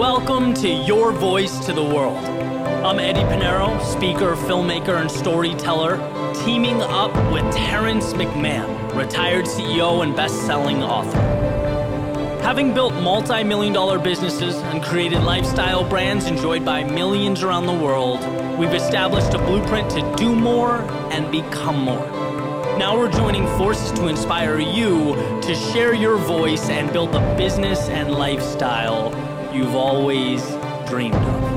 Welcome to Your Voice to the World. I'm Eddie Pinero, speaker, filmmaker, and storyteller, teaming up with Terrence McMahon, retired CEO and best selling author. Having built multi million dollar businesses and created lifestyle brands enjoyed by millions around the world, we've established a blueprint to do more and become more. Now we're joining forces to inspire you to share your voice and build the business and lifestyle you've always dreamed of.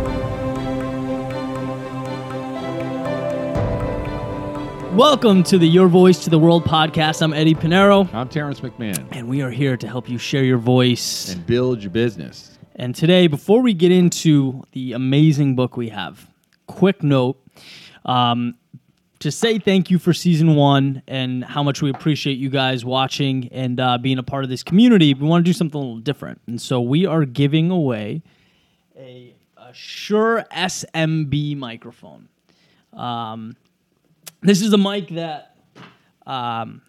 Welcome to the Your Voice to the World podcast. I'm Eddie Pinero, I'm Terrence McMahon. and we are here to help you share your voice. And build your business. And today, before we get into the amazing book we have, quick note um, to say thank you for season one and how much we appreciate you guys watching and uh, being a part of this community. We want to do something a little different. And so we are giving away a, a Shure SM7B microphone. Um, this is a mic that um,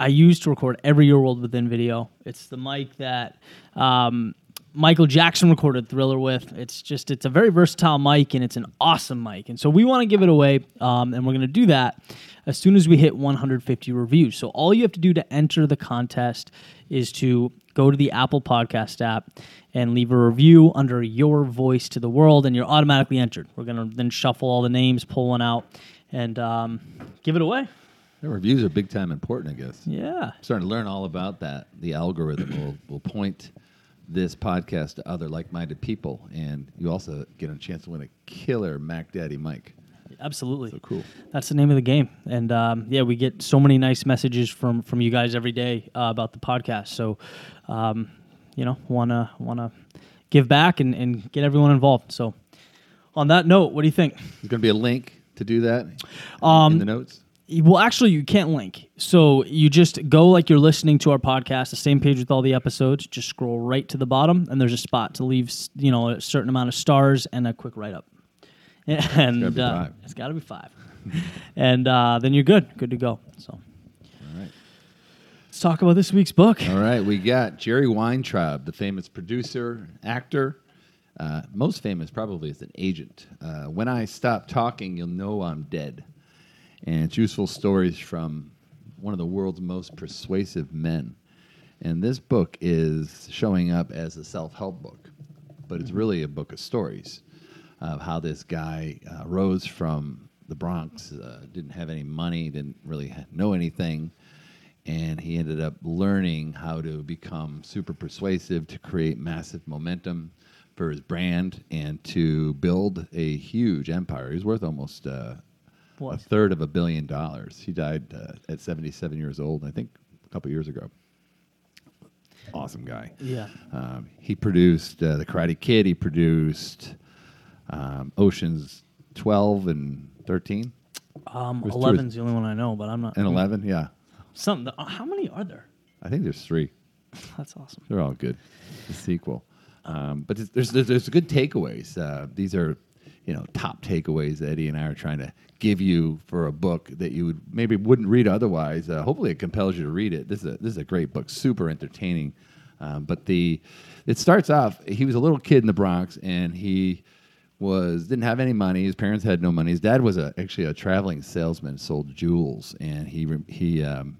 I use to record every Your World Within video. It's the mic that um, Michael Jackson recorded Thriller with. It's just it's a very versatile mic and it's an awesome mic. And so we want to give it away, um, and we're going to do that as soon as we hit 150 reviews. So all you have to do to enter the contest is to go to the Apple Podcast app and leave a review under your voice to the world, and you're automatically entered. We're going to then shuffle all the names, pull one out, and um, give it away. The reviews are big time important, I guess. Yeah. starting to learn all about that. The algorithm will, will point this podcast to other like minded people. And you also get a chance to win a killer Mac Daddy mic. Absolutely. So cool. That's the name of the game, and um, yeah, we get so many nice messages from from you guys every day uh, about the podcast. So, um, you know, wanna wanna give back and, and get everyone involved. So, on that note, what do you think? There's going to be a link to do that Um, in the notes. Well, actually, you can't link. So you just go like you're listening to our podcast, the same page with all the episodes. Just scroll right to the bottom, and there's a spot to leave, you know, a certain amount of stars and a quick write up. And be uh, five. it's got to be five, and uh, then you're good, good to go. So All right. let's talk about this week's book. All right. We got Jerry Weintraub, the famous producer, actor. Uh, most famous probably as an agent. Uh, when I stop talking, you'll know I'm dead. And it's useful stories from one of the world's most persuasive men. And this book is showing up as a self help book, but it's really a book of stories of how this guy uh, rose from the Bronx, uh, didn't have any money, didn't really know anything, and he ended up learning how to become super persuasive to create massive momentum for his brand and to build a huge empire. He's worth almost uh, a third of a billion dollars. He died uh, at 77 years old, I think a couple years ago. Awesome guy. Yeah. Um, he produced uh, The Karate Kid. He produced um, Oceans 12 and 13 Um, There's two 11's the only one I know, but I'm not. and 11. Yeah, Something. uh, How many are there? I think there's three. That's awesome. They're all good. The sequel, um, but there's, there's there's good takeaways. Uh, these are, you know, top takeaways that Eddie and I are trying to give you for a book that you would maybe wouldn't read otherwise. Uh, hopefully, it compels you to read it. This is a, this is a great book, super entertaining. Um, but the it starts off. He was a little kid in the Bronx, and he was didn't have any money. His parents had no money. His dad was a, actually a traveling salesman, sold jewels, and he he um,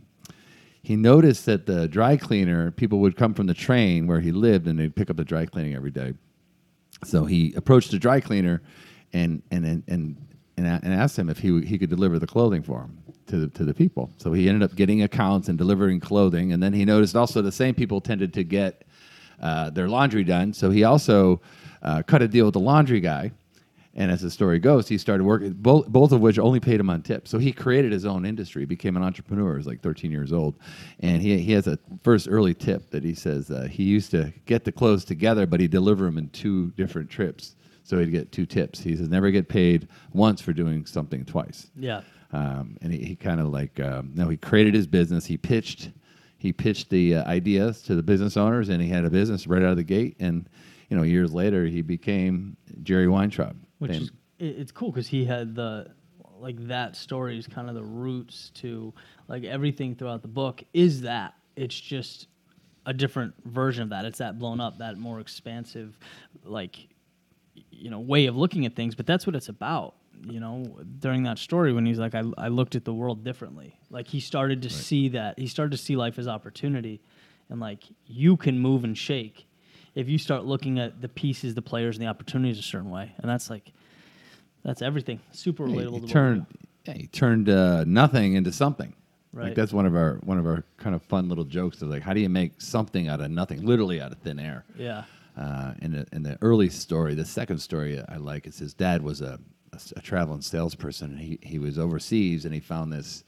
he noticed that the dry cleaner people would come from the train where he lived and they'd pick up the dry cleaning every day. So he approached the dry cleaner and and and and, and, asked him if he he could deliver the clothing for him to the, to the people. So he ended up getting accounts and delivering clothing. And then he noticed also the same people tended to get uh, their laundry done. So he also uh, cut a deal with the laundry guy. And as the story goes, he started working, both, both of which only paid him on tips. So he created his own industry, became an entrepreneur. He was like 13 years old. And he, he has a first early tip that he says uh, he used to get the clothes together, but he'd deliver them in two different trips. So he'd get two tips. He says, never get paid once for doing something twice. Yeah. Um, and he, he kind of like, um, no, he created his business. He pitched, he pitched the uh, ideas to the business owners, and he had a business right out of the gate. And you know, years later, he became Jerry Weintraub. which Fam- is it's cool because he had the like that story is kind of the roots to like everything throughout the book is that it's just a different version of that. It's that blown up, that more expansive, like you know, way of looking at things. But that's what it's about. You know, during that story when he's like, I, I looked at the world differently. Like he started to see that he started to see life as opportunity, and like you can move and shake if you start looking at the pieces, the players, and the opportunities a certain way. And that's like that's everything. Super Yeah, relatable. he to turned yeah, he turned uh, nothing into something. Right. Like that's one of our one of our kind of fun little jokes. Of like, how do you make something out of nothing? Literally out of thin air. Yeah. Uh, in, the, in the early story, the second story I like is his dad was a traveling salesperson. He, he was overseas and he found this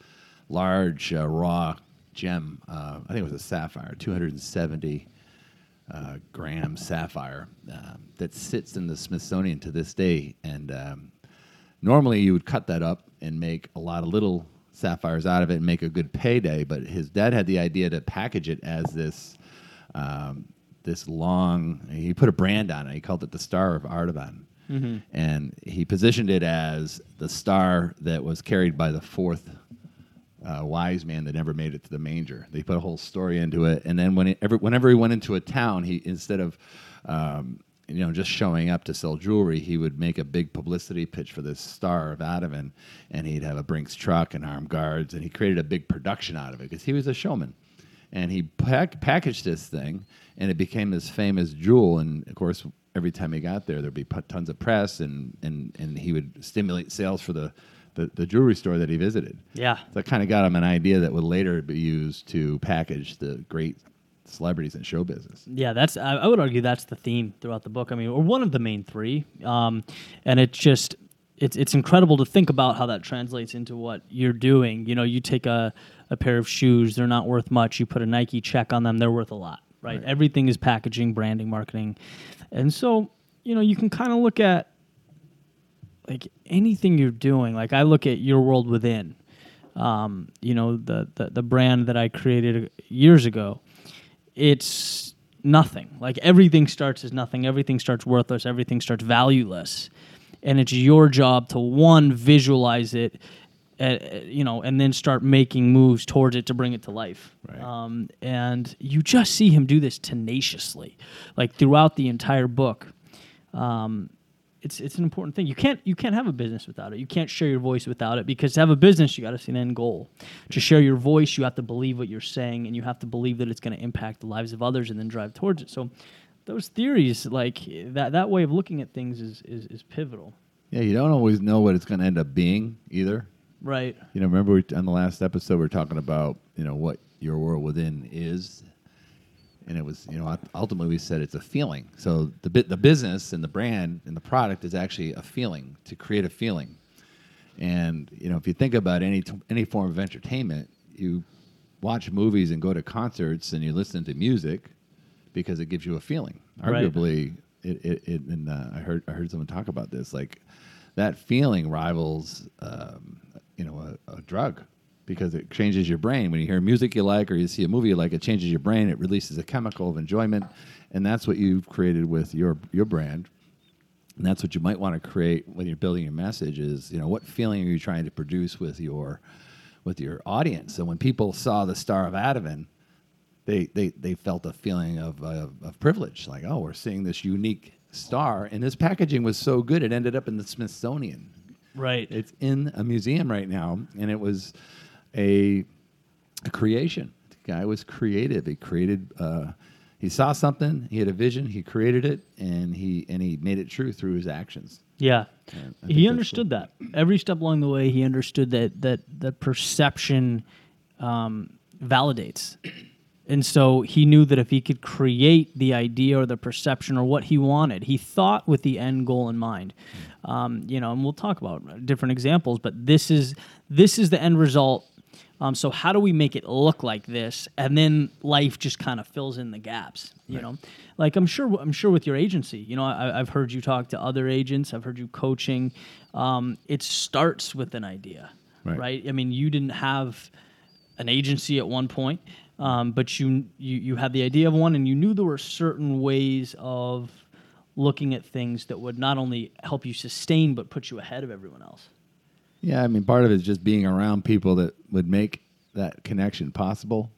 large uh, raw gem. Uh, I think it was a sapphire, 270 uh, gram sapphire um, that sits in the Smithsonian to this day. And um, normally you would cut that up and make a lot of little sapphires out of it and make a good payday. But his dad had the idea to package it as this um, this long. He put a brand on it. He called it the Star of Artaban. And he positioned it as the star that was carried by the fourth uh, wise man that never made it to the manger. They put a whole story into it, and then when it, every, whenever he went into a town, he instead of um, you know just showing up to sell jewelry, he would make a big publicity pitch for this star of Artaban, and he'd have a Brinks truck and armed guards, and he created a big production out of it because he was a showman, and he pack, packaged this thing, and it became this famous jewel, and of course. Every time he got there, there'd be pu- tons of press, and, and, and he would stimulate sales for the, the, the jewelry store that he visited. Yeah. So that kind of got him an idea that would later be used to package the great celebrities in show business. Yeah, that's. I, I would argue that's the theme throughout the book. I mean, or one of the main three. Um, and it's just, it's it's incredible to think about how that translates into what you're doing. You know, you take a a pair of shoes, they're not worth much. You put a Nike check on them, they're worth a lot, right? Right. Everything is packaging, branding, marketing, and so you know you can kind of look at like anything you're doing. Like I look at your world within. Um, you know the, the the brand that I created years ago it's nothing. Like everything starts as nothing. Everything starts worthless. Everything starts valueless, and it's your job to one visualize it, uh, you know, and then start making moves towards it to bring it to life. Right. Um, and you just see him do this tenaciously, like throughout the entire book. Um, it's it's an important thing. You can't you can't have a business without it. You can't share your voice without it because to have a business, you got to see an end goal. To share your voice, you have to believe what you're saying, and you have to believe that it's going to impact the lives of others, and then drive towards it. So, those theories, like that that way of looking at things, is is, is pivotal. Yeah, you don't always know what it's going to end up being either. Right. You know, remember we, on the last episode we were talking about you know what your world within is, and it was you know ultimately we said it's a feeling. So the bit the business and the brand and the product is actually a feeling to create a feeling. And you know if you think about any t- any form of entertainment, you watch movies and go to concerts and you listen to music because it gives you a feeling. Right. Arguably, it, it, it and uh, I heard I heard someone talk about this like that feeling rivals um, you know a, a drug because it changes your brain when you hear music you like or you see a movie you like it changes your brain it releases a chemical of enjoyment and that's what you've created with your your brand and that's what you might want to create when you're building your message is you know what feeling are you trying to produce with your with your audience and when people saw the star of Artaban they they they felt a feeling of, of of privilege like oh we're seeing this unique star and this packaging was so good it ended up in the Smithsonian Right. it's in a museum right now, and it was a, a creation. The guy was creative. He created. Uh, he saw something. He had a vision. He created it, and he and he made it true through his actions. Yeah. He understood that. Every step along the way, he understood that that that perception um, validates. And so he knew that if he could create the idea or the perception or what he wanted, he thought with the end goal in mind. Um, you know, and we'll talk about different examples, but this is this is the end result. Um, so how do we make it look like this? And then life just kind of fills in the gaps. You know, like I'm sure I'm sure with your agency. You know, I, I've heard you talk to other agents. I've heard you coaching. Um, it starts with an idea, Right. right? I mean, you didn't have an agency at one point, um, but you, you you had the idea of one, and you knew there were certain ways of looking at things that would not only help you sustain but put you ahead of everyone else. Yeah, I mean, part of it is just being around people that would make that connection possible.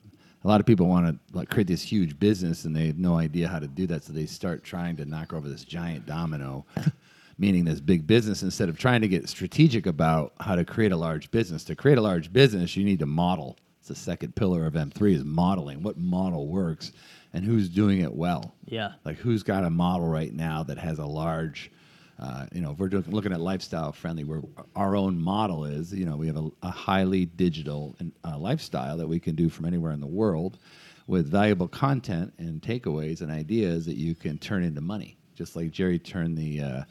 a lot of people want to like create this huge business and they have no idea how to do that, so they start trying to knock over this giant domino, meaning this big business instead of trying to get strategic about how to create a large business. To create a large business, you need to model. It's the second pillar of M3 is modeling. What model works and who's doing it well? Yeah. Like who's got a model right now that has a large uh, you know, if we're doing, looking at lifestyle friendly, where our own model is, you know, we have a, a highly digital uh, lifestyle that we can do from anywhere in the world with valuable content and takeaways and ideas that you can turn into money. Just like Jerry turned the, uh,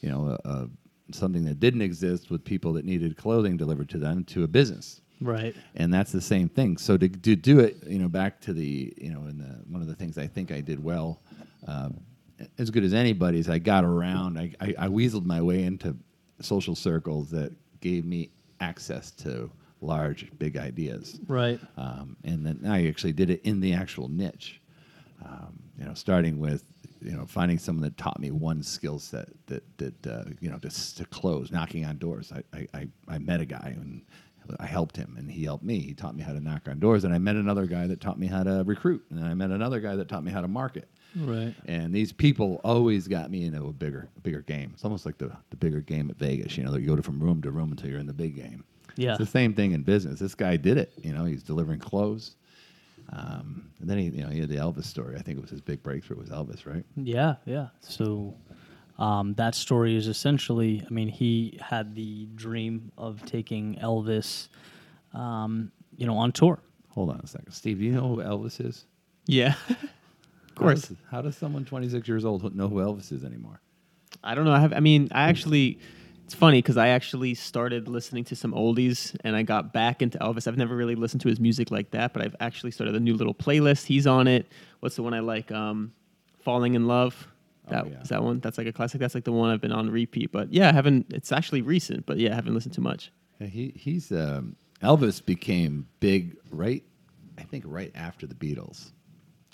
you know, uh, something that didn't exist with people that needed clothing delivered to them to a business. Right. And that's the same thing. So to, to do it, you know, back to the, you know, in the, one of the things I think I did well uh, as good as anybody's. I got around. I, I, I weaseled my way into social circles that gave me access to large, big ideas. Right. Um, and then I actually did it in the actual niche. Um, you know, starting with you know finding someone that taught me one skill set that that uh, you know just to close, knocking on doors. I, I, I met a guy and I helped him, and he helped me. He taught me how to knock on doors, and I met another guy that taught me how to recruit, and I met another guy that taught me how to market. Right. And these people always got me into a bigger, bigger game. It's almost like the, the bigger game at Vegas. You know, you go from room to room until you're in the big game. Yeah. It's the same thing in business. This guy did it. You know, he's delivering clothes. Um, and then he, you know, he had the Elvis story. I think it was his big breakthrough was Elvis, right? Yeah, yeah. So um, that story is essentially, I mean, he had the dream of taking Elvis, um, you know, on tour. Hold on a second, Steve. Do you know who Elvis is? Yeah. of course. How does, how does someone 26 years old know who Elvis is anymore? I don't know. I have. I mean, I actually. It's funny because I actually started listening to some oldies and I got back into Elvis. I've never really listened to his music like that, but I've actually started a new little playlist. He's on it. What's the one I like? Um, Falling in Love. Oh, That yeah. is that one. That's like a classic. That's like the one I've been on repeat. But yeah, I haven't. It's actually recent, but yeah, I haven't listened to much. Yeah, he he's um, Elvis became big right, I think right after the Beatles,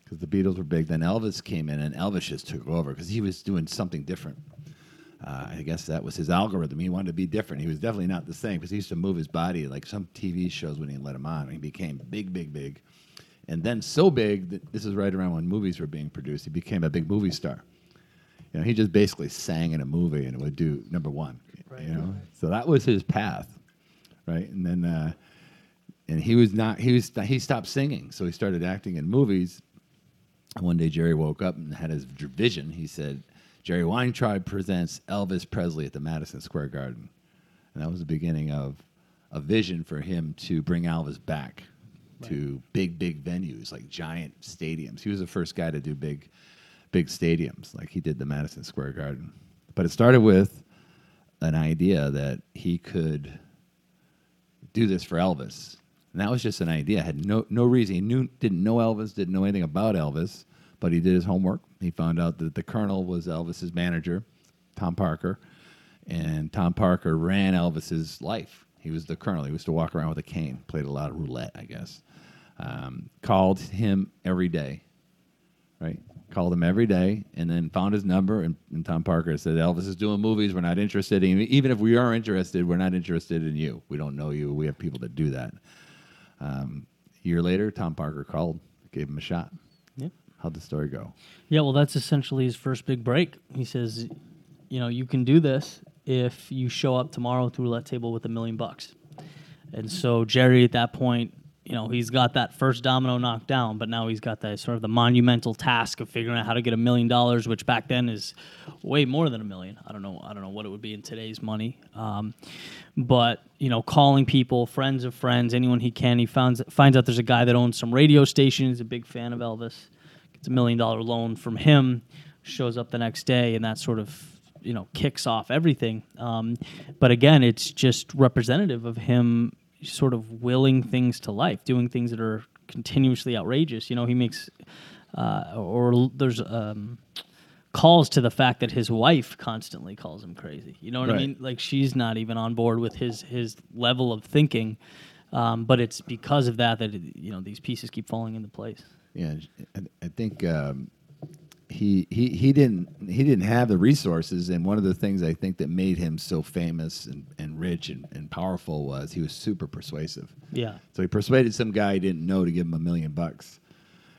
because the Beatles were big. Then Elvis came in, and Elvis just took over because he was doing something different. Uh, I guess that was his algorithm. He wanted to be different. He was definitely not the same because he used to move his body like some TV shows when he let him on. He became big, big, big, and then so big that this is right around when movies were being produced. He became a big movie star. You know, he just basically sang in a movie and it would do number one. You know, so that was his path, right? And then, uh, and he was not. He was. He stopped singing, so he started acting in movies. And one day, Jerry woke up and had his vision. He said, "Jerry Weintraub presents Elvis Presley at the Madison Square Garden," and that was the beginning of a vision for him to bring Elvis back to big, big venues like giant stadiums. He was the first guy to do big, big stadiums, like he did the Madison Square Garden. But it started with an idea that he could do this for Elvis. And that was just an idea. Had no no reason. He knew didn't know Elvis, didn't know anything about Elvis, but he did his homework. He found out that the Colonel was Elvis's manager, Tom Parker, and Tom Parker ran Elvis's life. He was the Colonel. He used to walk around with a cane, played a lot of roulette, I guess. Um, called him every day, right? Called him every day, and then found his number. And, and Tom Parker said, "Elvis is doing movies. We're not interested in. Even if we are interested, we're not interested in you. We don't know you. We have people that do that." Um, a year later, Tom Parker called, gave him a shot. Yep. How'd the story go? Yeah, well, that's essentially his first big break. He says, you know, you can do this if you show up tomorrow to roulette table with a million bucks. And so Jerry, at that point, you know, he's got that first domino knocked down, but now he's got that sort of the monumental task of figuring out how to get a million dollars, which back then is way more than a million. I don't know, I don't know what it would be in today's money. Um, but you know, calling people, friends of friends, anyone he can. He finds finds out there's a guy that owns some radio station. He's a big fan of Elvis. Gets a million dollar loan from him. Shows up the next day, and that sort of you know kicks off everything. Um, but again, it's just representative of him sort of willing things to life, doing things that are continuously outrageous. You know, he makes uh, or there's um, calls to the fact that his wife constantly calls him crazy. You know what I mean? Like she's not even on board with his his level of thinking. Um, but it's because of that that you know these pieces keep falling into place. Yeah, I, I think um, he he he didn't he didn't have the resources, and one of the things I think that made him so famous and, and rich and, and powerful was he was super persuasive. Yeah. So he persuaded some guy he didn't know to give him a million bucks.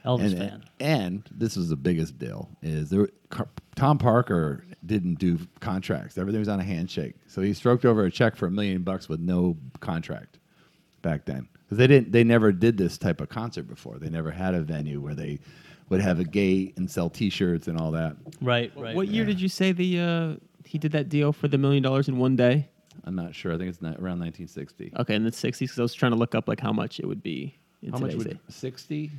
Elvis and, fan. and this was the biggest deal is there Tom Parker didn't do contracts. Everything was on a handshake. So he stroked over a check for a million bucks with no contract back then. Because they didn't they never did this type of concert before. They never had a venue where they would have a gate and sell t-shirts and all that. Right, right. What year did you say the uh, he did that deal for the million dollars in one day? I'm not sure. I think it's not, around 1960. Okay, in the '60s, because I was trying to look up like how much it would be in How much would day. 60?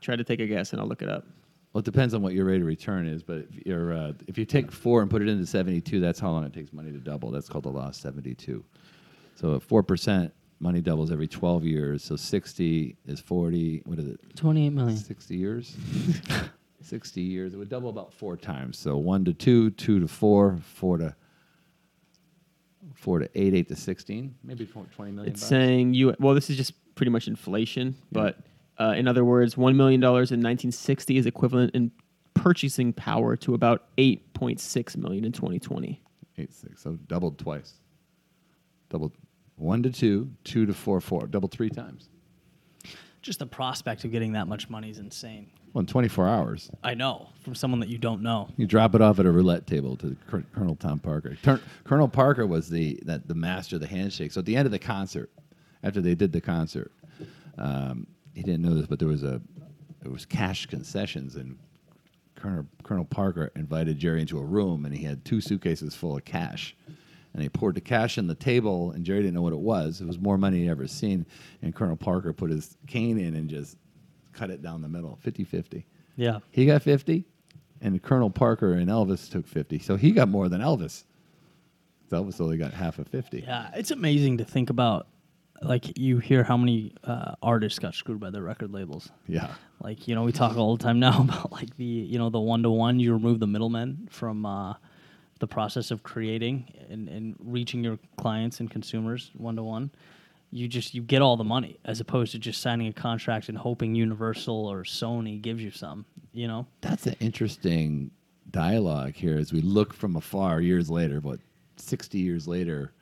Try to take a guess, and I'll look it up. Well, it depends on what your rate of return is, but if you're uh, if you take four and put it into 72, that's how long it takes money to double. That's called the law of 72. So at four percent, money doubles every 12 years. So 60 is 40. What is it? 28 million. 60 years. 60 years. It would double about four times. So one to two, two to four, four to four to eight, eight to 16, maybe 20 million. It's bucks. saying you. Well, this is just pretty much inflation, but uh, in other words, one million dollars in 1960 is equivalent in purchasing power to about 8.6 million in 2020. Eight six. So doubled twice. Doubled one to two, two to four, four. Doubled three times. Just the prospect of getting that much money is insane. Well, in 24 hours, I know from someone that you don't know. you drop it off at a roulette table to Col- Colonel Tom Parker. Tur- Colonel Parker was the that the master of the handshake. So at the end of the concert, after they did the concert, um, he didn't know this, but there was a there was cash concessions, and Colonel Colonel Parker invited Jerry into a room, and he had two suitcases full of cash. And he poured the cash on the table, and Jerry didn't know what it was. It was more money he ever seen. And Colonel Parker put his cane in and just cut it down the middle, 50 50. Yeah. He got 50, and Colonel Parker and Elvis took 50. So he got more than Elvis. Elvis only got half of 50. Yeah, it's amazing to think about. Like you hear how many uh, artists got screwed by their record labels. Yeah. Like you know, we talk all the time now about like the you know the one to one. You remove the middlemen from uh, the process of creating and, and reaching your clients and consumers one to one. You just you get all the money as opposed to just signing a contract and hoping Universal or Sony gives you some. You know. That's an interesting dialogue here as we look from afar years later, but 60 years later.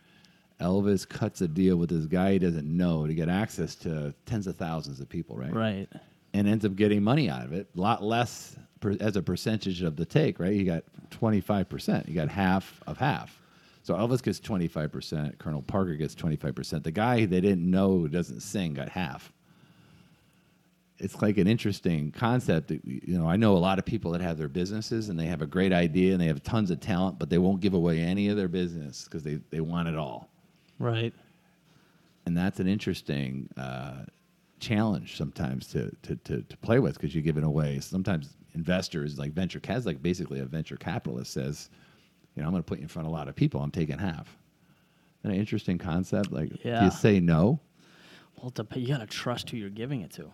Elvis cuts a deal with this guy he doesn't know to get access to tens of thousands of people, right? Right. and ends up getting money out of it, a lot less per, as a percentage of the take, right? You got 25%. You got half of half. So Elvis gets 25%, Colonel Parker gets 25%. The guy they didn't know who doesn't sing got half. It's like an interesting concept. that, You know, I know a lot of people that have their businesses and they have a great idea and they have tons of talent, but they won't give away any of their business because they, they want it all Right. and that's an interesting uh, challenge sometimes to to, to, to play with because you're giving away. Sometimes investors like venture cas like basically a venture capitalist says, you know, I'm going to put you in front of a lot of people. I'm taking half. An interesting concept. Like, do Yeah. you say no? Well, to you got to trust who you're giving it to.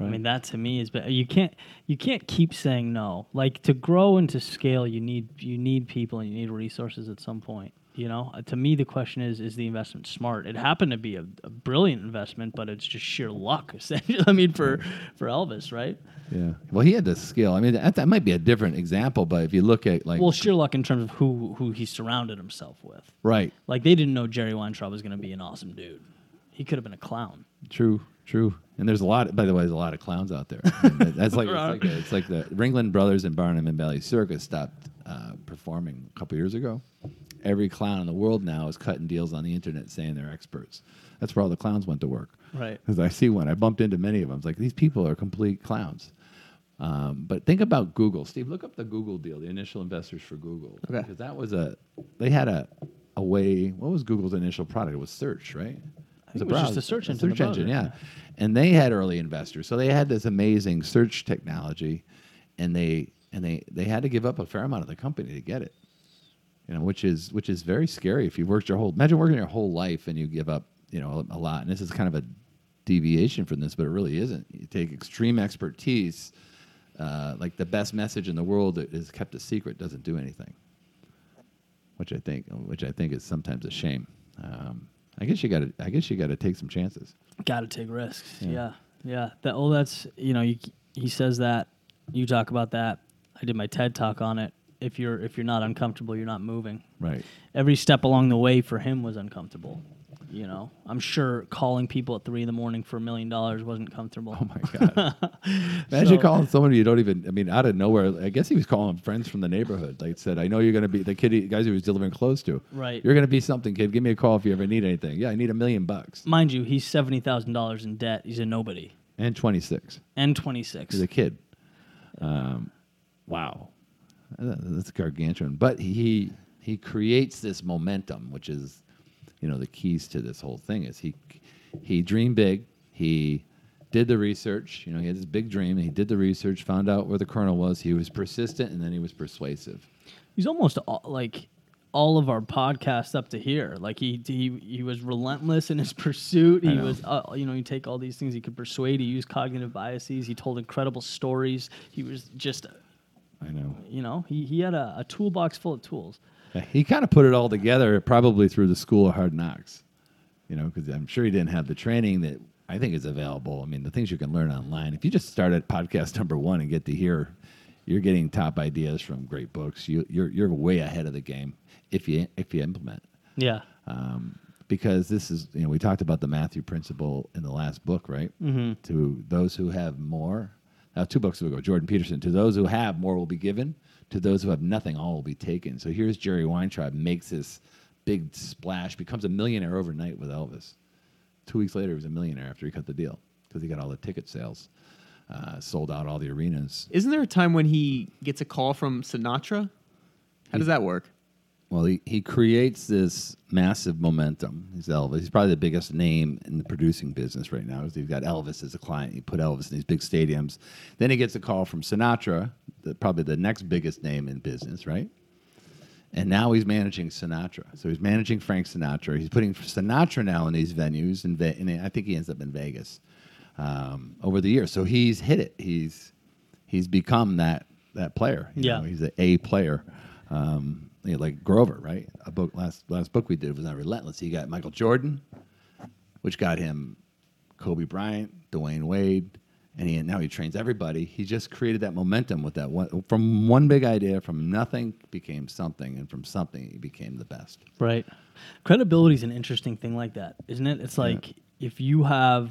I mean, that to me is, but you can't you can't keep saying no. Like to grow and to scale, you need you need people and you need resources at some point. You know, Uh, to me, the question is: Is the investment smart? It happened to be a, a brilliant investment, but it's just sheer luck. Essentially, I mean, for for Elvis, right? Yeah. Well, he had the skill. I mean, that, that might be a different example, but if you look at like, Well, sheer luck in terms of who who he surrounded himself with. right, Like they didn't know Jerry Weintraub was going to be an awesome dude. He could have been a clown. True, true. And there's a lot. By the way, there's a lot of clowns out there. And that- That's like it's like, a, it's like the Ringling Brothers and Barnum and Bailey Circus stopped uh, performing a couple years ago. Every clown in the world now is cutting deals on the internet saying they're experts. That's where all the clowns went to work. Right. Because I see one, I bumped into many of them. It's like these people are complete clowns. Um, but think about Google, Steve. Look up the Google deal, the initial investors for Google. Okay. Because that was a, they had a, a way. What was Google's initial product? It was search, right? think it was just a search engine, Search engine, yeah. And they had early investors, so they had this amazing search technology, and they and they they had to give up a fair amount of the company to get it. You know, which is which is very scary if you've worked your whole imagine working your whole life and you give up you know a, a lot. And this is kind of a deviation from this, but it really isn't. You take extreme expertise, uh, like the best message in the world that is kept a secret doesn't do anything. Which I think, which I think is sometimes a shame. Um, I guess you got to. I guess you got to take some chances. Got to take risks. Yeah. Yeah, yeah. That oh, that's you know, you, he says that You talk about that. I did my TED talk on it. If you're if you're not uncomfortable, you're not moving. Right. Every step along the way for him was uncomfortable. You know, I'm sure calling people at three in the morning for a million dollars wasn't comfortable. Oh my god! Imagine So- calling someone you don't even. I mean, out of nowhere. I guess he was calling friends from the neighborhood. Like said, I know you're going to be the kid, he- guys he was delivering clothes to. Right. You're going to be something, kid. Give me a call if you ever need anything. Yeah, I need a million bucks Mind you, he's seventy thousand dollars in debt. He's a nobody, and twenty six. and twenty six. He's a kid. Um, wow, that's gargantuan. But he he creates this momentum, which is, you know, the keys to this whole thing. Is he he dreamed big. He did the research. You know, he had this big dream. And he did the research, found out where the Colonel was. He was persistent, and then he was persuasive. He's almost all, like all of our podcasts up to here. Like he he he was relentless in his pursuit. He was uh, you know you take all these things he could persuade. He used cognitive biases. He told incredible stories. He was just I know. you know he he had a, a toolbox full of tools. He kind of put it all together, probably through the School of Hard Knocks. You know, because I'm sure he didn't have the training that I think is available. I mean, the things you can learn online. If you just start at podcast number one and get to hear, you're getting top ideas from great books. You, you're you're way ahead of the game if you if you implement. Yeah. Um, because this is, you know, we talked about the Matthew principle in the last book, right? Mm-hmm. To those who have more, now two books ago, Jordan Peterson. To those who have more will be given. To those who have nothing, all will be taken. So here's Jerry Weintraub makes this big splash, becomes a millionaire overnight with Elvis. Two weeks later, he was a millionaire after he cut the deal because he got all the ticket sales, uh, sold out all the arenas. Isn't there a time when he gets a call from Sinatra? How does that work? Well, he, he creates this massive momentum. He's Elvis. He's probably the biggest name in the producing business right now. He's got Elvis as a client. He put Elvis in these big stadiums. Then he gets a call from Sinatra, the, probably the next biggest name in business, right? And now he's managing Sinatra. So he's managing Frank Sinatra. He's putting Sinatra now in these venues, and Ve- and I think he ends up in Vegas um, over the years. So he's hit it. He's he's become that that player. you Yeah. know, he's an A player. Um, you know, like Grover, right? A book last last book we did was on Relentless. He got Michael Jordan, which got him Kobe Bryant, Dwyane Wade, and he now he trains everybody. He just created that momentum with that one from one big idea, from nothing became something, and from something he became the best. Right. Credibility is an interesting thing like that, isn't it? It's like if you have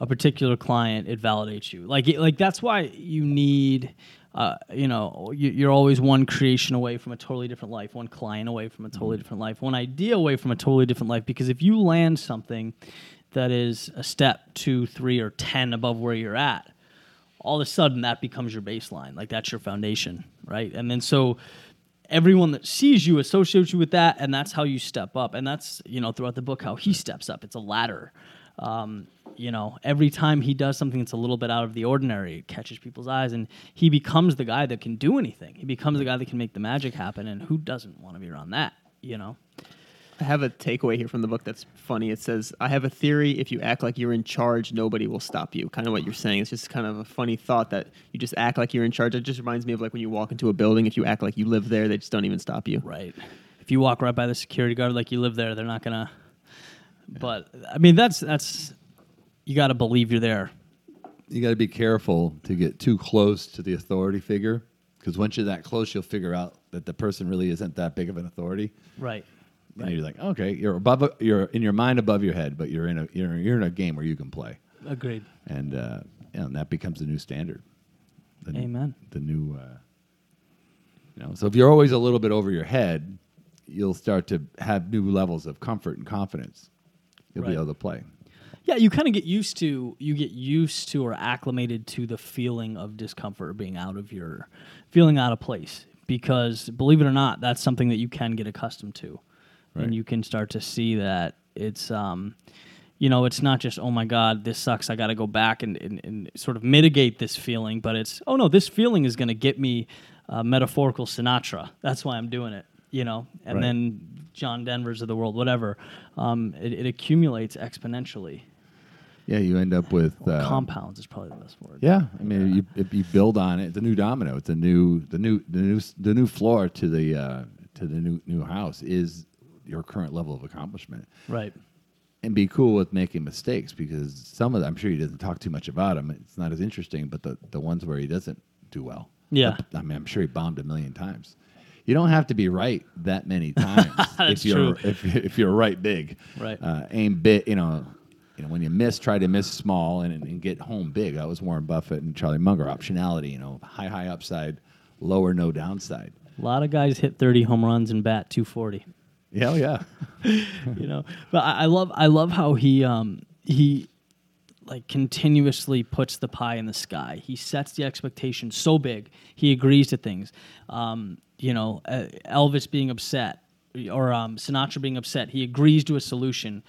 a particular client, it validates you. Like, it, like that's why you need, uh, you know, you, you're always one creation away from a totally different life, one client away from a totally different life, one idea away from a totally different life. Because if you land something that is a step two, three, or ten above where you're at, all of a sudden that becomes your baseline. Like that's your foundation, right? And then so everyone that sees you associates you with that, and that's how you step up. And that's you know throughout the book how he steps up. It's a ladder. Um, you know, every time he does something that's a little bit out of the ordinary, it catches people's eyes, and he becomes the guy that can do anything. He becomes the guy that can make the magic happen, and who doesn't want to be around that? You know, I have a takeaway here from the book that's funny. It says, I have a theory if you act like you're in charge, nobody will stop you. Kind of what you're saying. It's just kind of a funny thought that you just act like you're in charge. It just reminds me of like when you walk into a building, if you act like you live there, they just don't even stop you. right? If you walk right by the security guard like you live there, they're not gonna. But I mean, that's that's you got to believe you're there. You got to be careful to get too close to the authority figure because once you're that close, you'll figure out that the person really isn't that big of an authority. Right. And you're like, okay, you're above, you're in your mind above your head, but you're in a you're, you're in a game where you can play, Agreed. and uh, and that becomes the new standard. The, Amen. The new, uh, you know, so if you're always a little bit over your head, you'll start to have new levels of comfort and confidence. You'll Right. be able to play. Yeah, you kind of get used to you get used to or acclimated to the feeling of discomfort being out of your feeling out of place because believe it or not, that's something that you can get accustomed to, Right. and you can start to see that it's um, you know, it's not just oh my god, this sucks. I got to go back and, and and sort of mitigate this feeling, but it's oh no, this feeling is going to get me uh, metaphorical Sinatra. That's why I'm doing it. You know, and Right. then John Denver's of the world, whatever. Um, it, it accumulates exponentially. Yeah, you end up with uh, Compounds is probably the best word. Yeah, I mean, you if you build on it. It's a new domino. It's a new the new the new the new floor to the uh, to the new new house is your current level of accomplishment. Right. And be cool with making mistakes because some of them, I'm sure he doesn't talk too much about them. It's not as interesting, but the the ones where he doesn't do well. Yeah. I mean, I'm sure he bombed a million times. You don't have to be right that many times if you're true. if, if you're right big. Right. Uh, aim big. You know. You know, when you miss, try to miss small and, and get home big. That was Warren Buffett and Charlie Munger. Optionality. You know, high high upside, lower no downside. A lot of guys hit 30 home runs and bat 240. Yeah, oh, yeah. you know. But I, I love I love how he um he like continuously puts the pie in the sky. He sets the expectation so big. He agrees to things. Um, you know, uh, Elvis being upset or um, Sinatra being upset, he agrees to a solution.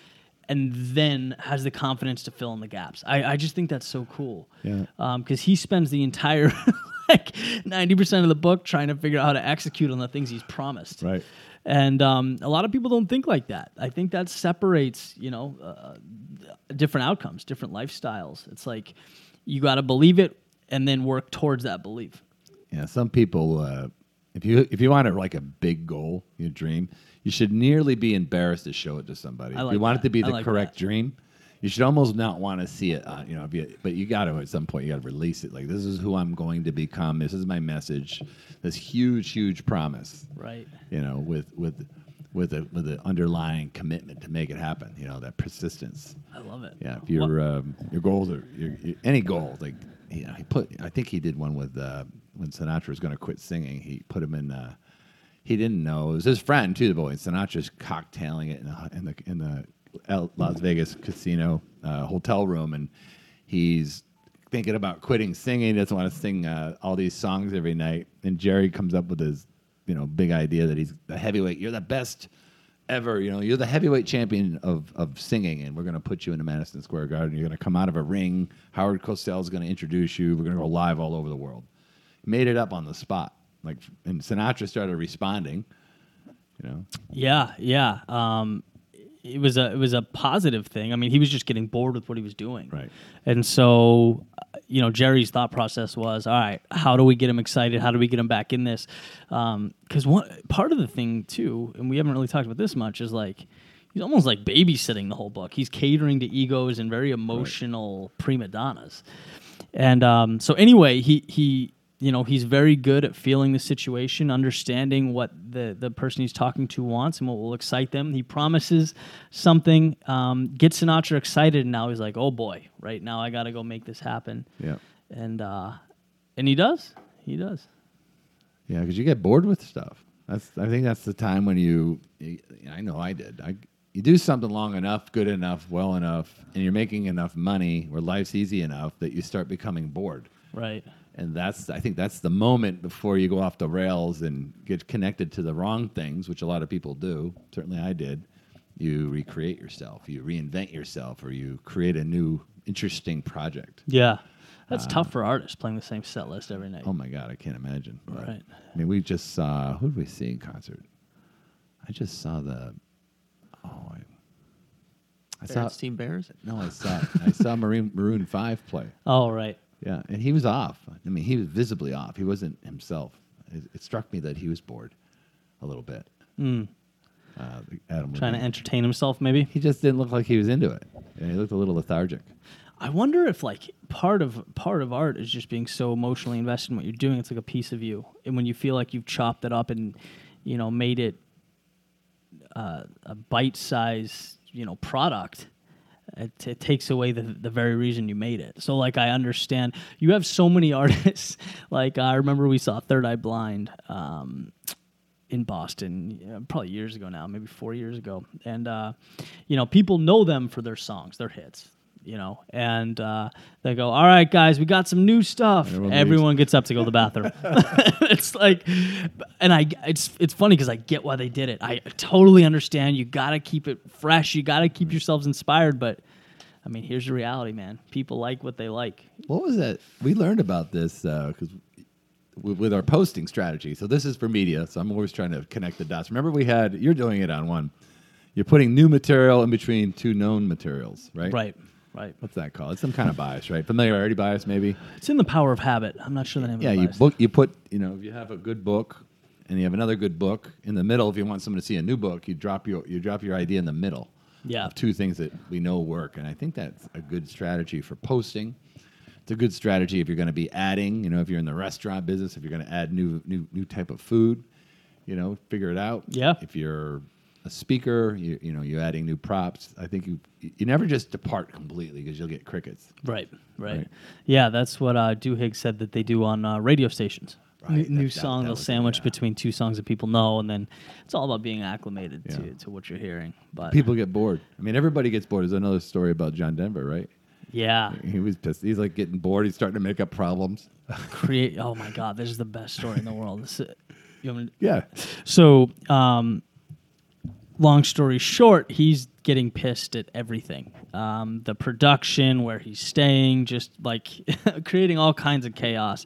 And then has the confidence to fill in the gaps. I, I just think that's so cool. Yeah. Because he spends the entire like ninety percent of the book trying to figure out how to execute on the things he's promised. Right. And um, a lot of people don't think like that. I think that separates, you know, uh, different outcomes, different lifestyles. It's like you got to believe it and then work towards that belief. Yeah, some people, uh, if you if you want a, like a big goal, your dream, you should nearly be embarrassed to show it to somebody. I if like you want that. it to be I the like correct that. dream, you should almost not want to see it. Uh, you know, you, but you got to at some point you got to release it. Like this is who I'm going to become. This is my message. This huge, huge promise. Right. You know, with with with a with an underlying commitment to make it happen. You know, that persistence. I love it. Yeah, if your um, your goals are your, your, any goal, like you know, he put. I think he did one with uh, when Sinatra was going to quit singing. He put him in. Uh, he didn't know it was his friend too. The boy Sinatra's cocktailing it in the in the, in the Las Vegas casino uh, hotel room, and he's thinking about quitting singing. He doesn't want to sing uh, all these songs every night. And Jerry comes up with his you know big idea that he's the heavyweight. You're the best ever. You know, you're the heavyweight champion of, of singing, and we're going to put you into Madison Square Garden. You're going to come out of a ring. Howard Cosell is going to introduce you. We're going to go live all over the world. Made it up on the spot. Like, and Sinatra started responding. You know, Yeah, yeah. Um, it was a it was a positive thing. I mean, he was just getting bored with what he was doing. Right. And so, you know, Jerry's thought process was, all right, how do we get him excited? How do we get him back in this? Because one part of the thing too, and we haven't really talked about this much, is like he's almost like babysitting the whole book. He's catering to egos and very emotional prima donnas. And um, so anyway, he he you know he's very good at feeling the situation, understanding what the the person he's talking to wants and what will excite them. He promises something, um, gets Sinatra excited, and now he's like, oh boy, right now I got to go make this happen. yeah, And uh, and he does, he does. yeah, because you get bored with stuff. That's I think that's the time when you. you I know I did. I you do something long enough, good enough, well enough, and you're making enough money where life's easy enough that you start becoming bored. Right. And that's I think that's the moment before you go off the rails and get connected to the wrong things, which a lot of people do. Certainly, I did. You recreate yourself, you reinvent yourself, or you create a new interesting project. Yeah. That's uh, tough for artists playing the same set list every night. Oh my God, I can't imagine. But, Right. I mean, we just saw who did we see in concert? I just saw the. Oh, I, I saw. Parents Team Bears. No, I saw. I saw Maroon Maroon Five play. Oh, right. Yeah, and he was off. I mean, he was visibly off. He wasn't himself. It, it struck me that he was bored a little bit. Uh, Adam Mm. Trying to entertain himself, maybe. He just didn't look like he was into it. Yeah, he looked a little lethargic. I wonder if like part of part of art is just being so emotionally invested in what you're doing. It's like a piece of you, and when you feel like you've chopped it up and you know made it uh, a bite-sized you know product, it, it takes away the the very reason you made it. So like I understand you have so many artists. like I remember we saw Third Eye Blind. Um, in Boston, yeah, probably years ago now, maybe four years ago, and uh, you know, people know them for their songs, their hits, you know, and uh, they go, "All right, guys, we got some new stuff." Everyone Everyone, gets up to go to the bathroom. it's like, and I, it's it's funny because I get why they did it. I totally understand. You got to keep it fresh. You got to keep yourselves inspired, but. I mean, here's the reality, man. People like what they like. What was that? We learned about this because with, with our posting strategy. So this is for media. So I'm always trying to connect the dots. Remember, we had you're doing it on one. You're putting new material in between two known materials, right? Right, right. What's that called? It's some kind of bias, right? Familiarity bias, maybe. It's in the power of habit. I'm not sure the name Yeah, of the you bias. book. You put. You know, if you have a good book, and you have another good book in the middle. If you want someone to see a new book, you drop your you drop your idea in the middle. Yeah. Of two things that we know work, and I think that's a good strategy for posting. It's It's a good strategy if you're going to be adding. You know, if you're in the restaurant business, if you're going to add new new new type of food, you know, figure it out. Yeah. If you're a speaker, you you know, you're adding new props. I think you you never just depart completely because you'll get crickets. Right, right, Right. Yeah, that's what uh, Duhigg said that they do on uh, radio stations. Right, New, that- new that- song that they'll sandwich yeah. between two songs that people know, and then it's all about being acclimated to, Yeah. to what you're hearing. But People get bored. I mean, everybody gets bored. There's another story about John Denver, right? yeah, He was pissed. He's like getting bored. He's starting to make up problems. create. Oh my God, this is the best story in the world. This is- you want me to- Yeah. So, um, long story short, he's getting pissed at everything. Um, the production, where he's staying, just like creating all kinds of chaos,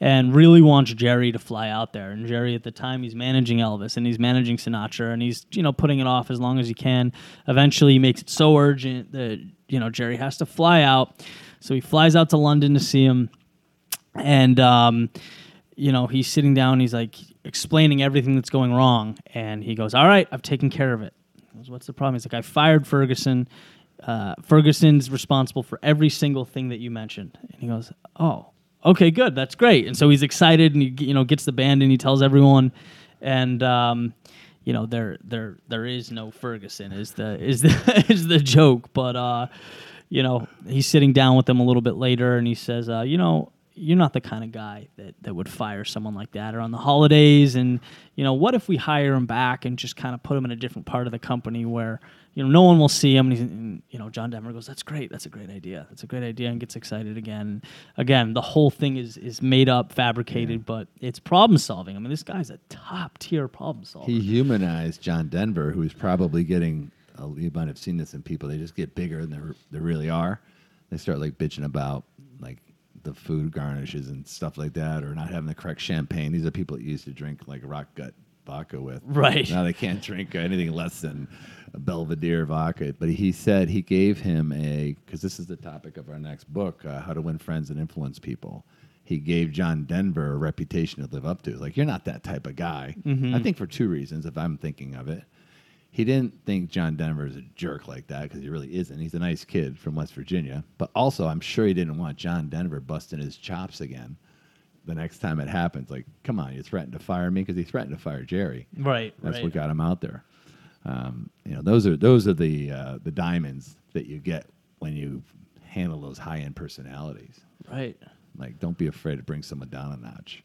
and really wants Jerry to fly out there. And Jerry, at the time, he's managing Elvis and he's managing Sinatra, and he's you know putting it off as long as he can. Eventually, he makes it so urgent that you know Jerry has to fly out. So he flies out to London to see him and um, you know he's sitting down he's like explaining everything that's going wrong and he goes all right i've taken care of it. Goes, what's the problem? He's like i fired ferguson uh, ferguson's responsible for every single thing that you mentioned. And he goes oh okay good that's great. And so he's excited and he you know gets the band and he tells everyone and um, you know there there there is no ferguson is the is the is the joke but uh you know, he's sitting down with them a little bit later and he says, uh, you know, you're not the kind of guy that, that would fire someone like that around the holidays. And, you know, what if we hire him back and just kind of put him in a different part of the company where, you know, no one will see him. And, he's, and you know, John Denver goes, that's great. That's a great idea. That's a great idea. And gets excited again. Again, the whole thing is, is made up, fabricated, but it's problem solving. I mean, this guy's a top tier problem solver. He humanized John Denver, who's probably getting. Uh, you might have seen this in people. They just get bigger than they really are. They start like bitching about like the food garnishes and stuff like that, or not having the correct champagne. These are people that used to drink like rock gut vodka with. Right. now, they can't drink anything less than a Belvedere vodka. But he said he gave him a because this is the topic of our next book, uh, How to Win Friends and Influence People. He gave John Denver a reputation to live up to. Like you're not that type of guy. I think for two reasons, if I'm thinking of it he didn't think John Denver is a jerk like that because he really isn't. He's a nice kid from West Virginia. But also, I'm sure he didn't want John Denver busting his chops again the next time it happens. Like, come on, you threatened to fire me because he threatened to fire Jerry. right. That's right. what got him out there. Um, you know, those are those are the uh, the diamonds that you get when you handle those high end personalities. Right. Like, don't be afraid to bring someone down a notch.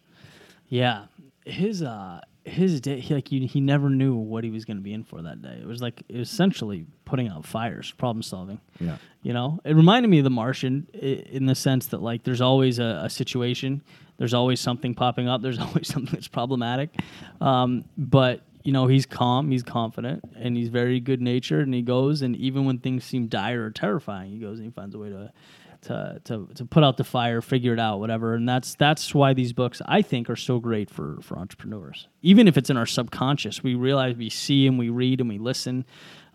Yeah, his uh his day he, like you, he never knew what he was going to be in for that day. It was like it was essentially putting out fires, problem solving. Yeah. You know, it reminded me of The Martian in the sense that like there's always a, a situation, there's always something popping up, there's always something that's problematic, um, but you know he's calm, he's confident, and he's very good natured, and he goes and even when things seem dire or terrifying, he goes and he finds a way to. To, to, to put out the fire, figure it out, whatever, and that's that's why these books I think are so great for for entrepreneurs. Even if it's in our subconscious, we realize we see and we read and we listen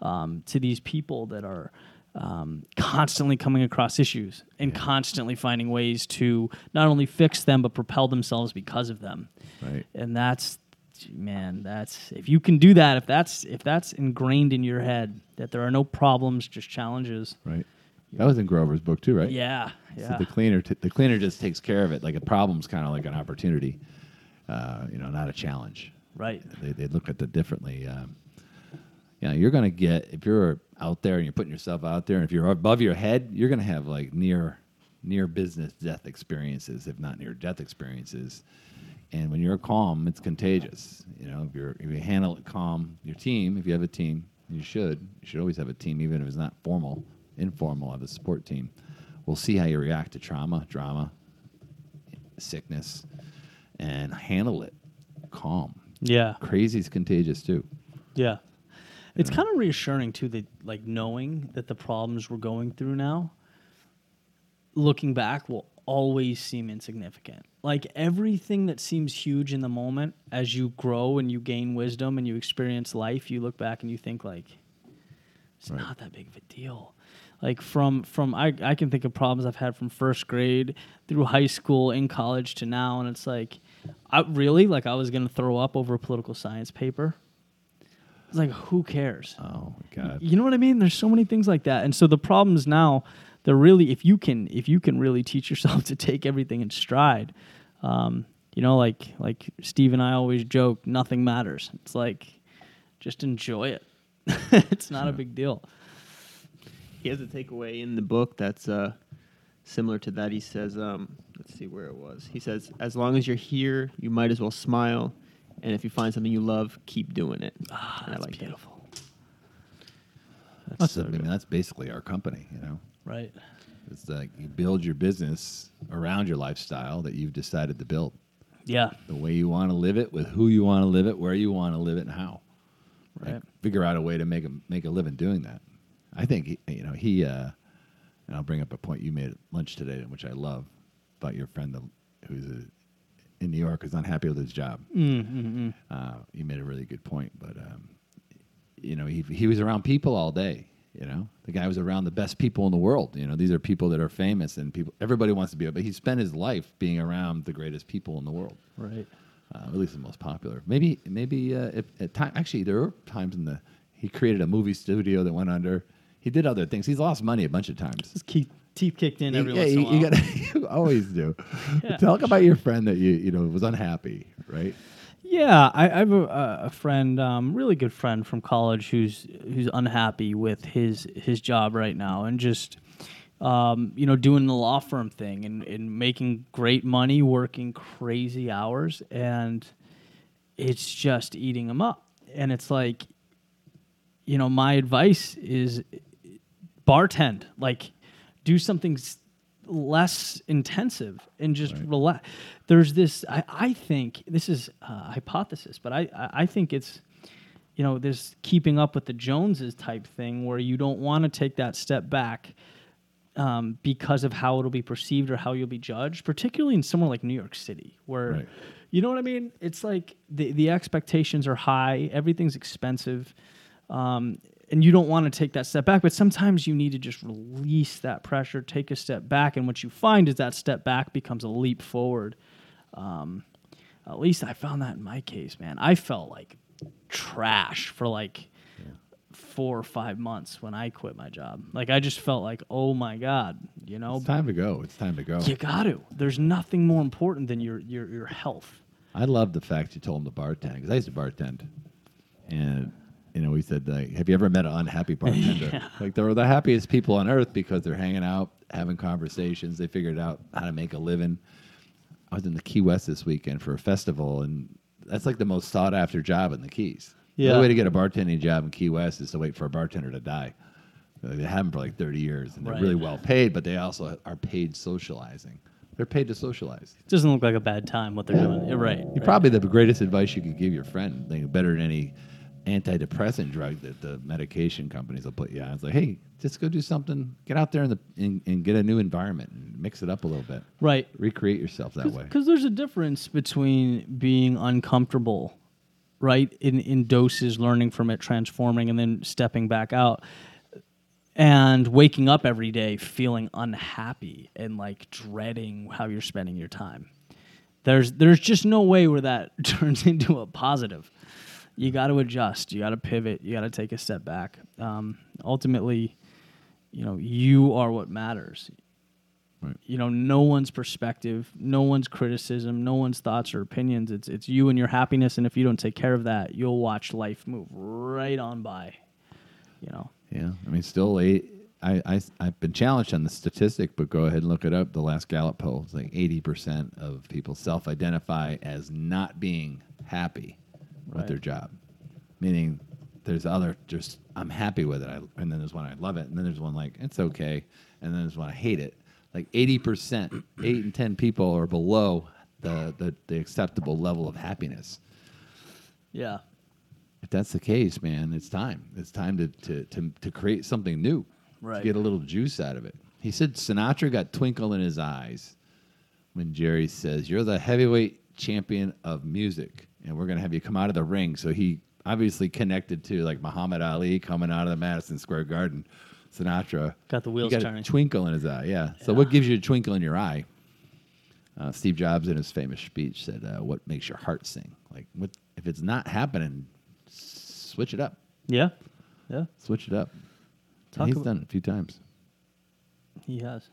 um, to these people that are um, constantly coming across issues and constantly finding ways to not only fix them but propel themselves because of them. Right. And that's man, that's if you can do that, if that's if that's ingrained in your head that there are no problems, just challenges. Right. That was in Grover's book too, right? Yeah, So yeah, the cleaner, t- the cleaner just takes care of it. Like a problem's kind of like an opportunity, uh, you know, not a challenge. right. They, they look at it differently. Um, you know, you're going to get if you're out there and you're putting yourself out there, and if you're above your head, you're going to have like near near business death experiences, if not near death experiences. And when you're calm, it's contagious. You know, if you're if you handle it calm, your team, if you have a team, you should. You should always have a team, even if it's not formal, informal. Have a support team. We'll see how you react to trauma, drama, sickness, and handle it calm. Yeah, Crazy is contagious too. yeah. It's kind of reassuring too that like knowing that the problems we're going through now, looking back, will always seem insignificant. Like everything that seems huge in the moment, as you grow and you gain wisdom and you experience life, you look back and you think like, it's Right. not that big of a deal. Like from from I I can think of problems I've had from first grade through high school, in college to now, and it's like, I really like I was gonna throw up over a political science paper. It's like who cares? Oh god. You know what I mean? There's so many things like that. And so the problems now they're really if you can if you can really teach yourself to take everything in stride, um, you know, like like Steve and I always joke, nothing matters. It's like just enjoy it. it's not a big deal. He has a takeaway in the book that's uh, similar to that. He says, um, let's see where it was. He says, as long as you're here, you might as well smile. And if you find something you love, keep doing it. Ah, And I that's like that. beautiful. That's, I mean, that's basically our company, you know. Right. It's like you build your business around your lifestyle that you've decided to build. Yeah. The way you want to live it, with who you want to live it, where you want to live it, and how. Like, Right. figure out a way to make a make a living doing that. I think he, you know he. Uh, and I'll bring up a point you made at lunch today, which I love, about your friend who's a, in New York who's unhappy with his job. Mm-hmm. Uh, you made a really good point, but um, you know he he was around people all day. You know, the guy was around the best people in the world. You know, these are people that are famous and people. Everybody wants to be, but he spent his life being around the greatest people in the world, Right. uh, at least the most popular. Maybe maybe uh, if, at time actually there were times in the he created a movie studio that went under. He did other things. He's lost money a bunch of times. Just keep teeth kicked in every yeah, once in a while. you gotta, you always do. Yeah, Talk about your friend that you you know was unhappy, right? Yeah, I, I have a, a friend, um, really good friend from college, who's who's unhappy with his his job right now, and just um, you know doing the law firm thing and, and making great money, working crazy hours, and it's just eating him up. And it's like, you know, my advice is bartend, like do something s- less intensive and just Right. relax. There's this, I, I think, this is a hypothesis, but I, I I think it's, you know, this keeping up with the Joneses type thing where you don't want to take that step back um, because of how it'll be perceived or how you'll be judged, particularly in somewhere like New York City, where, Right. you know what I mean? It's like the, the expectations are high, everything's expensive, um, and you don't want to take that step back. But sometimes you need to just release that pressure, take a step back, and what you find is that step back becomes a leap forward. Um, at least I found that in my case, man. I felt like trash for like four or five months when I quit my job. Like I just felt like, oh my god, you know, It's time to go. It's time to go. you got to. There's nothing more important than your your your health. I love the fact you told him to bartend because I used to bartend, and you know we said like, have you ever met an unhappy bartender? Yeah. Like they're the happiest people on earth because they're hanging out, having conversations. They figured out how to make a living. I was in the Key West this weekend for a festival, and that's like the most sought after job in the Keys. The Yeah. only way to get a bartending job in Key West is to wait for a bartender to die. Like, They have them for like 30 years, and they're Right. really well paid, but they also are paid socializing. They're paid to socialize. It doesn't look like a bad time what they're doing. Right. You right. probably the greatest advice you could give your friend, like, better than any antidepressant drug that the medication companies will put you on. It's like, hey, just go do something. Get out there in the and, and get a new environment and mix it up a little bit. right. Recreate yourself that way. Because there's a difference between being uncomfortable, right, in, in doses, learning from it, transforming, and then stepping back out, and waking up every day feeling unhappy and like dreading how you're spending your time. There's there's just no way where that turns into a positive. You got to adjust. You got to pivot. You got to take a step back. Um, ultimately, you know, you are what matters Right. you know no one's perspective no one's criticism no one's thoughts or opinions it's it's you and your happiness and if you don't take care of that you'll watch life move right on by you know Yeah, I mean, still, eight, I, I, I've been challenged on the statistic, but go ahead and look it up. The last Gallup poll is like 80% of people self identify as not being happy with Right. their job, meaning there's other, just, I'm happy with it. I, and then there's one, I love it. And then there's one like, it's okay. And then there's one, I hate it. Like 80%, eight and 10 people are below the, the, the acceptable level of happiness yeah if that's the case, man, it's time. It's time to to to, to create something new. Right. To get a little juice out of it. He said Sinatra got twinkle in his eyes when Jerry says, "You're the heavyweight champion of music, and we're gonna have you come out of the ring." So he obviously connected to like Muhammad Ali coming out of the Madison Square Garden. Sinatra Got the wheels he got turning. a twinkle in his eye. Yeah. So what gives you a twinkle in your eye? Uh, Steve Jobs in his famous speech said, uh, "What makes your heart sing? Like, what if it's not happening? Switch it up. yeah yeah Switch it up." Talk he's done it a few times. He has.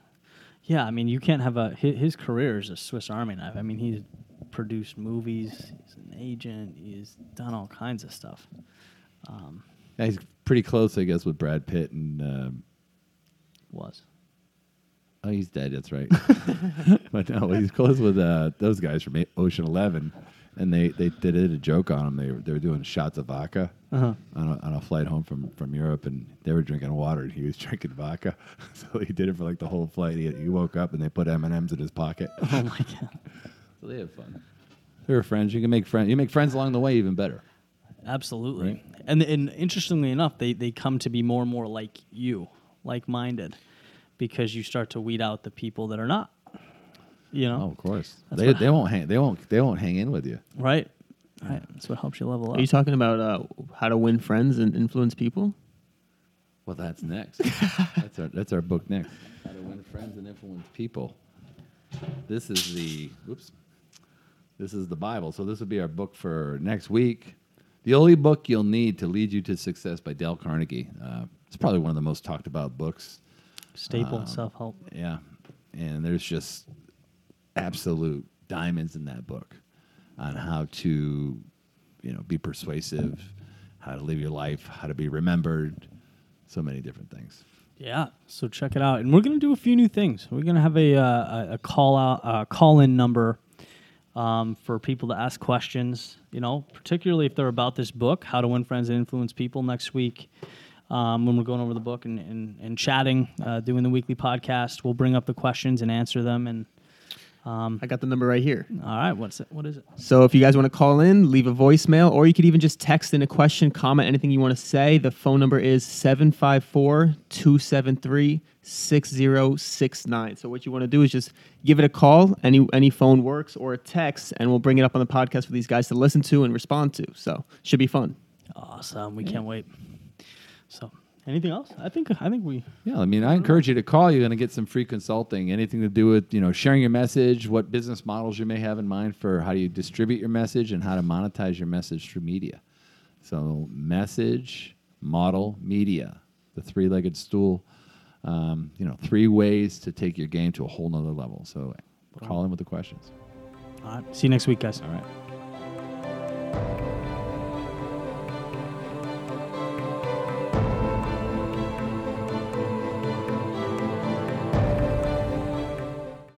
Yeah, I mean, you can't have a his, his career is a Swiss Army knife. I mean, he's produced movies. He's an agent. He's done all kinds of stuff. Um, Yeah, he's pretty close, I guess, with Brad Pitt and. Um, was. oh, he's dead. That's right. but no, he's close with uh, those guys from Ocean Eleven, and they, they they did a joke on him. They were they were doing shots of vodka Uh-huh. on a, on a flight home from, from Europe, and they were drinking water, and he was drinking vodka. so he did it for like the whole flight. He, he woke up, and they put M and M's in his pocket. Oh my god. So they have fun. They're friends. You can make friends. You make friends along the way, even better. Absolutely. Right. And and interestingly enough, they they come to be more and more like you, like minded, because you start to weed out the people that are not. You know, Oh, of course. That's They, they won't hang. They won't. They won't hang in with you. right? Right. That's what helps you level up. Are you talking about uh, how to win friends and influence people? Well, that's next. that's our that's our book next. How to win friends and influence people. This is the whoops. This is the Bible. So this would be our book for next week. The only book you'll need to lead you to success by Dale Carnegie. Uh, it's probably one of the most talked about books. Staple Um, self help. Yeah, and there's just absolute diamonds in that book on how to, you know, be persuasive, how to live your life, how to be remembered, so many different things. Yeah, so check it out, and we're gonna do a few new things. We're gonna have a uh, a, call out uh, call in number um, for people to ask questions. You know, particularly if they're about this book, How to Win Friends and Influence People. Next week, um, when we're going over the book and and, and chatting, uh, doing the weekly podcast, we'll bring up the questions and answer them. And Um, I got the number right here. all right, what's it? What is it? So if you guys want to call in, leave a voicemail, or you could even just text in a question, comment, anything you want to say. The phone number is 754-273-6069. So what you want to do is just give it a call. Any any phone works or a text, and we'll bring it up on the podcast for these guys to listen to and respond to. So should be fun. Awesome. We can't wait. So, anything else? I think I think we Yeah, I mean, I encourage you to call. You're going to get some free consulting. Anything to do with you know sharing your message, what business models you may have in mind for how do you distribute your message, and how to monetize your message through media. So, message, model, media, the three-legged stool. Um, you know, three ways to take your game to a whole nother level. So, call in with the questions. all right. See you next week, guys. All right.